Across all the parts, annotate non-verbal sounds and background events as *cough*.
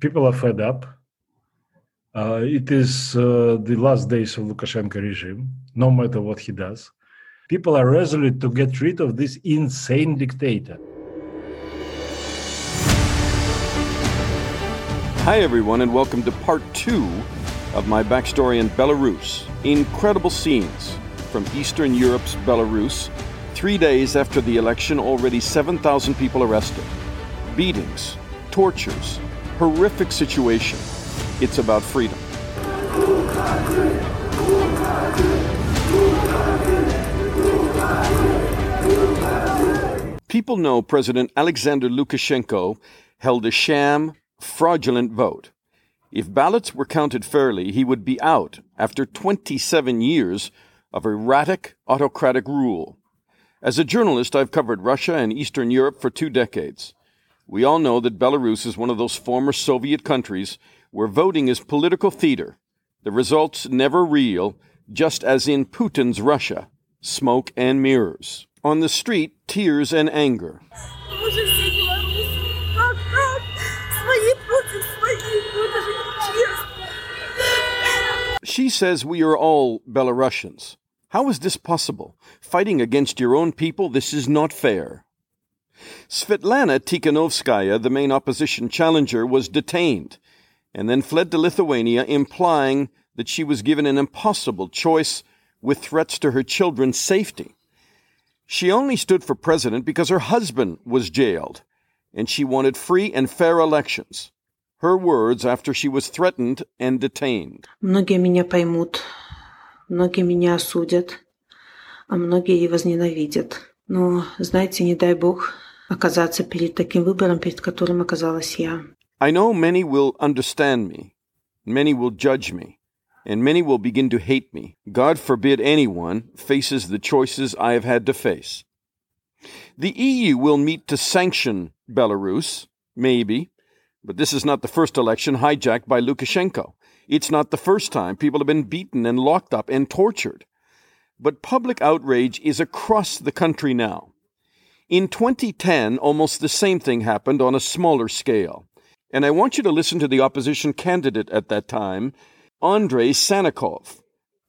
people are fed up. Uh, it is uh, the last days of Lukashenko regime, no matter what he does. People are resolute to get rid of this insane dictator. Hi, everyone, and welcome to part two of my backstory in Belarus. Incredible scenes from Eastern Europe's Belarus. Three days after the election, already 7,000 people arrested. Beatings, tortures, horrific situation. It's about freedom. People know President Alexander Lukashenko held a sham, fraudulent vote. If ballots were counted fairly, he would be out after 27 years of erratic autocratic rule. As a journalist, I've covered Russia and Eastern Europe for two decades. We all know that Belarus is one of those former Soviet countries where voting is political theater, the results never real, just as in Putin's Russia smoke and mirrors. On the street, tears and anger. She says we are all Belarusians. How is this possible? Fighting against your own people, this is not fair. Svetlana Tikhanovskaya, the main opposition challenger, was detained and then fled to Lithuania, implying that she was given an impossible choice with threats to her children's safety. She only stood for president because her husband was jailed, and she wanted free and fair elections. Her words after she was threatened and detained. Многие меня поймут, многие меня осудят, а многие и возненавидят. Но, знаете, не дай Бог, оказаться перед таким выбором, перед которым оказалась я. I know many will understand me, many will judge me, and many will begin to hate me. God forbid anyone faces the choices I have had to face. The EU will meet to sanction Belarus, maybe, but this is not the first election hijacked by Lukashenko. It's not the first time people have been beaten and locked up and tortured. But public outrage is across the country now. In 2010, almost the same thing happened on a smaller scale. And I want you to listen to the opposition candidate at that time, Andrei Sannikov,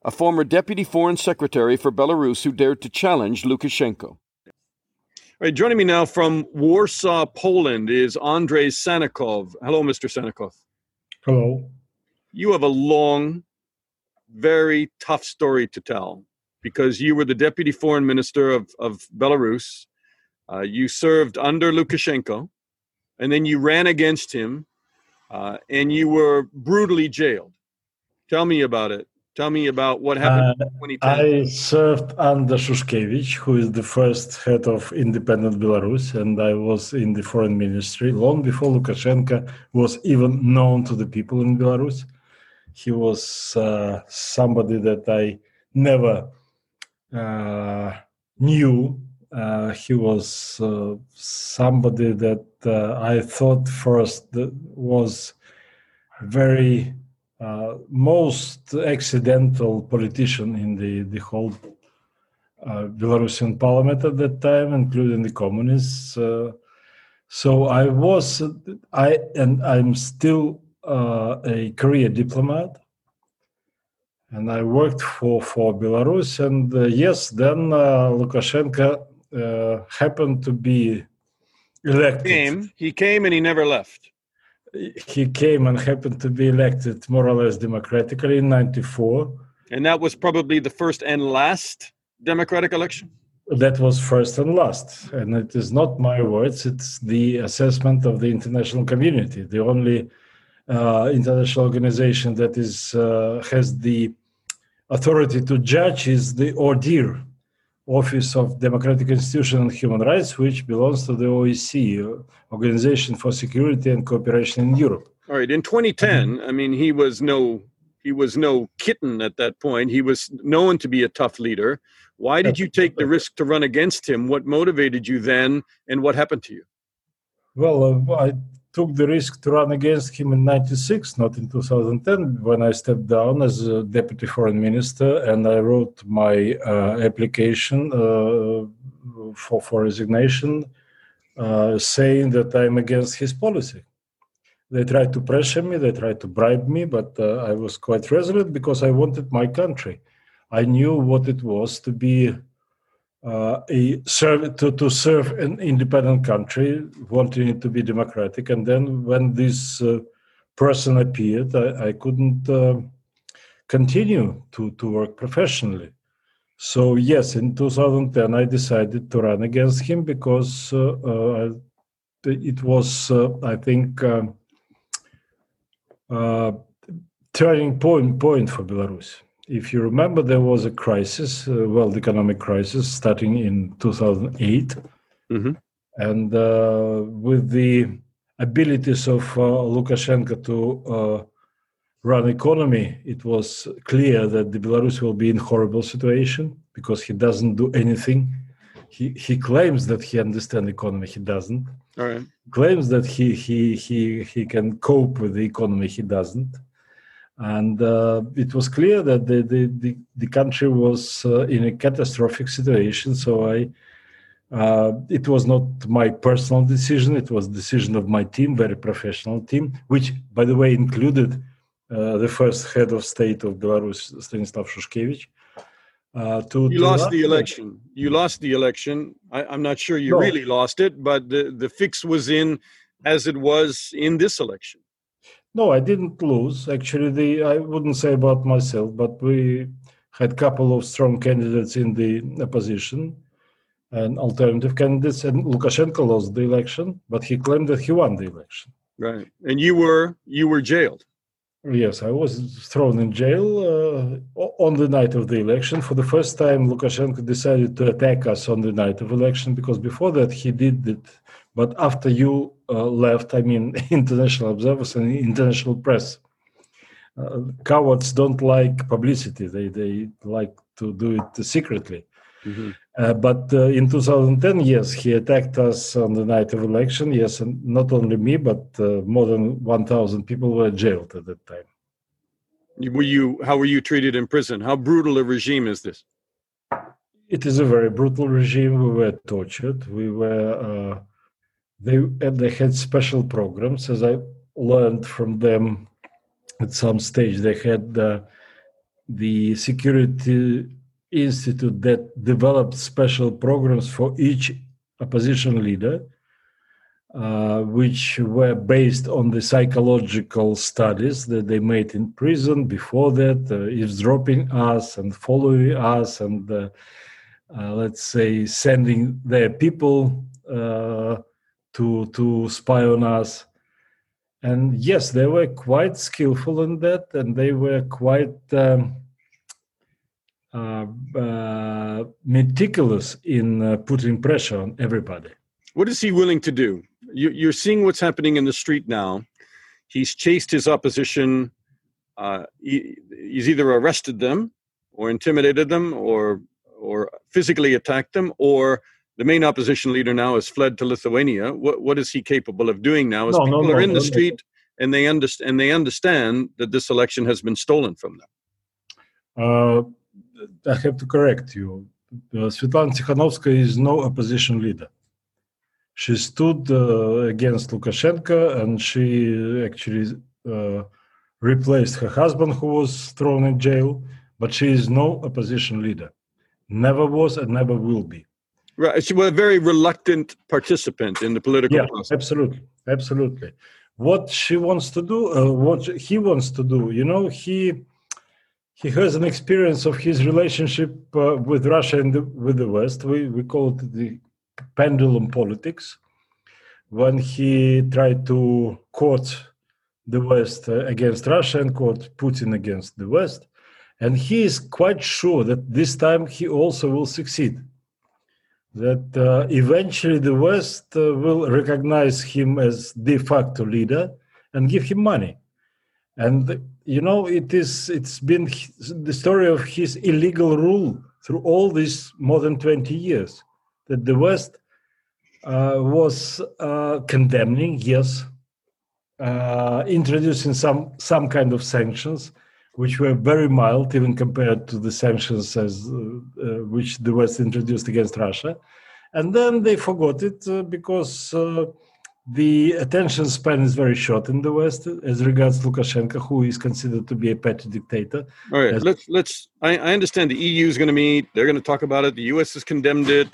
a former deputy foreign secretary for Belarus who dared to challenge Lukashenko. All right, joining me now from Warsaw, Poland is Andrei Sannikov. Hello, Mr. Sannikov. Hello. You have a long, very tough story to tell because you were the deputy foreign minister of, of Belarus uh, you served under Lukashenko, and then you ran against him, uh, and you were brutally jailed. Tell me about it. Tell me about what happened uh, I served under Shushkevich, who is the first head of independent Belarus, and I was in the foreign ministry long before Lukashenko was even known to the people in Belarus. He was uh, somebody that I never uh, knew uh, he was uh, somebody that uh, I thought first was very uh, most accidental politician in the the whole uh, Belarusian parliament at that time, including the communists. Uh, so I was, I and I'm still a career diplomat and I worked for for Belarus. And uh, yes, then uh, Lukashenko uh, happened to be elected. He came, he came and he never left. He came and happened to be elected more or less democratically in 94. And that was probably the first and last democratic election? That was first and last. And it is not my words, it's the assessment of the international community. The only uh, international organization that is uh, has the authority to judge is the ODIHR, Office of Democratic Institutions and Human Rights, which belongs to the OSCE, Organization for Security and Cooperation in Europe. All right. In 2010, I mean, he was no he was no kitten at that point. He was known to be a tough leader. Why did you take the risk to run against him? What motivated you then, and what happened to you? Well, uh, I took the risk to run against him in 96 not in 2010 when i stepped down as deputy foreign minister and i wrote my uh, application uh, for, for resignation uh, saying that i'm against his policy they tried to pressure me, they tried to bribe me, but uh, I was quite resolute because I wanted my country. I knew what it was to be uh, a serve to, to serve an independent country, wanting it to be democratic. And then when this uh, person appeared, I, I couldn't uh, continue to, to work professionally. So yes, in 2010 I decided to run against him because uh, uh, it was, uh, I think, um, turning point point for Belarus if you remember, there was a crisis, uh, world economic crisis, starting in 2008. Mm-hmm. And uh, with the abilities of uh, Lukashenko to uh, run economy, it was clear that the Belarus will be in horrible situation because he doesn't do anything. He, he claims that he understands economy, he doesn't. Right. Claims that he, he, he, he can cope with the economy, he doesn't and uh, it was clear that the the, the, the country was uh, in a catastrophic situation. So I, uh, it was not my personal decision; it was decision of my team, very professional team, which, by the way, included uh, the first head of state of Belarus, Stanislav Shushkevich. Uh, to, you to lost the election. You lost the election. I, am not sure you no. really lost it, but the, the fix was in as it was in this election. No, I didn't lose. Actually, the I wouldn't say about myself, but we had a couple of strong candidates in the opposition and alternative candidates, and Lukashenko lost the election, but he claimed that he won the election. Right, and you were you were jailed. Yes, I was thrown in jail uh, on the night of the election. For the first time, Lukashenko decided to attack us on the night of election because before that he did it. But after you left, I mean, *laughs* international observers and international press, uh, cowards don't like publicity. They they like to do it secretly. Mm-hmm. Uh, but uh, in 2010, yes, he attacked us on the night of election. Yes, and not only me, but uh, more than 1,000 people were jailed at that time. Were you? How were you treated in prison? How brutal a regime is this? It is a very brutal regime. We were tortured. We were. They they had special programs, as I learned from them. At some stage, they had the security institute that developed special programs for each opposition leader, uh, which were based on the psychological studies that they made in prison before that, uh, eavesdropping us and following us, and uh, uh let's say sending their people uh, to to spy on us. And yes, they were quite skillful in that, and they were quite. Um, uh, uh, meticulous in uh, putting pressure on everybody. What is he willing to do? You, are seeing what's happening in the street now. He's chased his opposition. He, he's either arrested them, or intimidated them, or or physically attacked them, or the main opposition leader now has fled to Lithuania. What what is he capable of doing now? As no, people no, no, are in the street and they understand and they understand that this election has been stolen from them. Uh, I have to correct you. Uh, Svetlana Tikhanovskaya is no opposition leader. She stood uh, against Lukashenko and she actually uh, replaced her husband, who was thrown in jail. But she is no opposition leader. Never was and never will be. Right. She was a very reluctant participant in the political yeah, process. Absolutely. Absolutely. What she wants to do, uh, what he wants to do, you know, he he has an experience of his relationship uh, with Russia and the, with the West. We, we call it the pendulum politics. When he tried to court the West uh, against Russia and court Putin against the West. And he is quite sure that this time he also will succeed. That uh, eventually the West uh, will recognize him as de facto leader and give him money. And you know it is it's been the story of his illegal rule through all these more than 20 years that the west uh, was uh, condemning yes uh, introducing some some kind of sanctions which were very mild even compared to the sanctions as uh, uh, which the west introduced against russia and then they forgot it uh, because the attention span is very short in the West as regards Lukashenko, who is considered to be a petty dictator. All right, as- let's let's. I, I understand the EU is going to meet. They're going to talk about it. The U.S. has condemned it.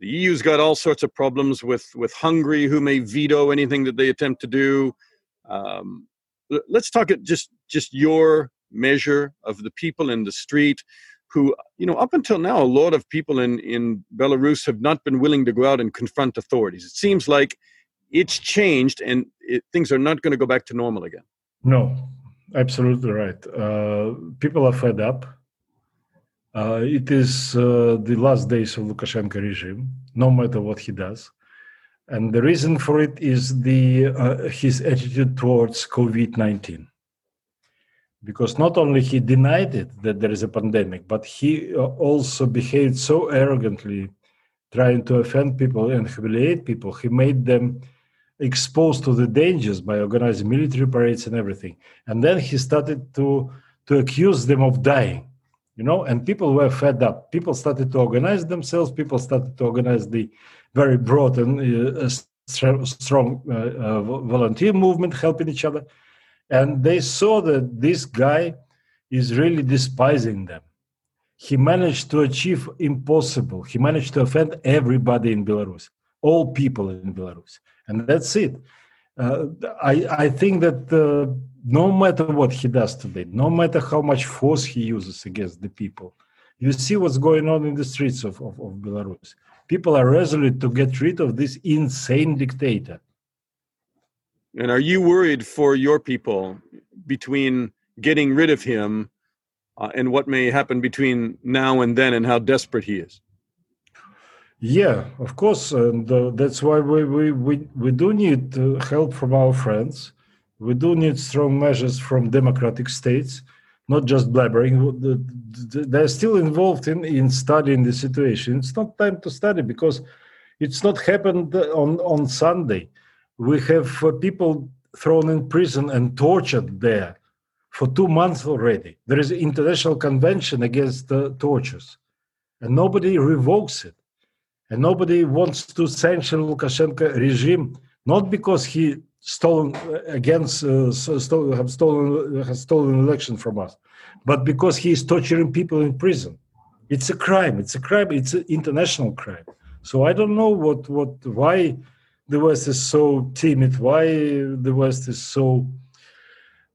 The EU's got all sorts of problems with with Hungary, who may veto anything that they attempt to do. Um, let's talk at just just your measure of the people in the street who you know up until now a lot of people in in belarus have not been willing to go out and confront authorities it seems like it's changed and it, things are not going to go back to normal again. No, absolutely right. Uh, people are fed up. Uh, it is uh, the last days of Lukashenko regime, no matter what he does. And the reason for it is the uh, his attitude towards COVID nineteen, because not only he denied it that there is a pandemic, but he uh, also behaved so arrogantly, trying to offend people and humiliate people. He made them exposed to the dangers by organizing military parades and everything. And then he started to to accuse them of dying, you know. And people were fed up. People started to organize themselves. People started to organize the very broad and uh, strong uh, uh, volunteer movement, helping each other. And they saw that this guy is really despising them. He managed to achieve impossible. He managed to offend everybody in Belarus, all people in Belarus and that's it. Uh, I, I think that uh, no matter what he does today, no matter how much force he uses against the people, you see what's going on in the streets of, of, of Belarus. People are resolute to get rid of this insane dictator. And are you worried for your people between getting rid of him uh, and what may happen between now and then and how desperate he is? Yeah, of course, and uh, that's why we, we, we, we do need uh, help from our friends. We do need strong measures from democratic states, not just blabbering. They're still involved in, in studying the situation. It's not time to study because it's not happened on, on Sunday. We have uh, people thrown in prison and tortured there for two months already. There is an international convention against uh, tortures, and nobody revokes it and nobody wants to sanction Lukashenko regime not because he stolen uh, against uh, stole, have stolen has stolen election from us, but because he is torturing people in prison. It's a crime. It's a crime. It's an international crime. So I don't know what what why the West is so timid. Why the West is so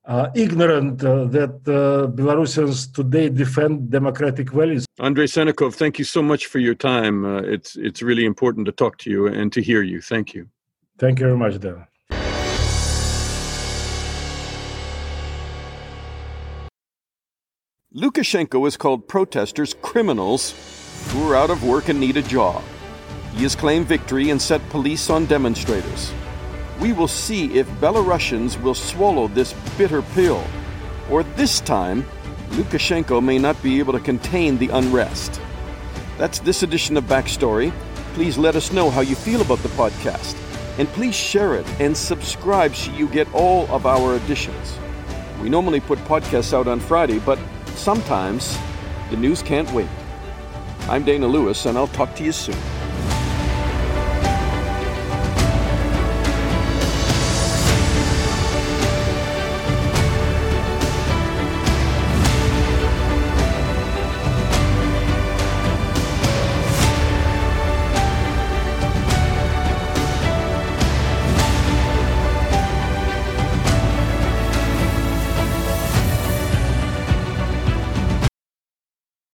uh, ignorant uh, that uh, Belarusians today defend democratic values. Andrei Sannikov, thank you so much for your time. Uh, it's it's really important to talk to you and to hear you. Thank you. Thank you very much, Dan. Lukashenko has called protesters criminals who are out of work and need a job. He has claimed victory and set police on demonstrators we will see if Belarusians will swallow this bitter pill, or this time, Lukashenko may not be able to contain the unrest. That's this edition of Backstory. Please let us know how you feel about the podcast, and please share it and subscribe so you get all of our editions. We normally put podcasts out on Friday, but sometimes the news can't wait. I'm Dana Lewis, and I'll talk to you soon.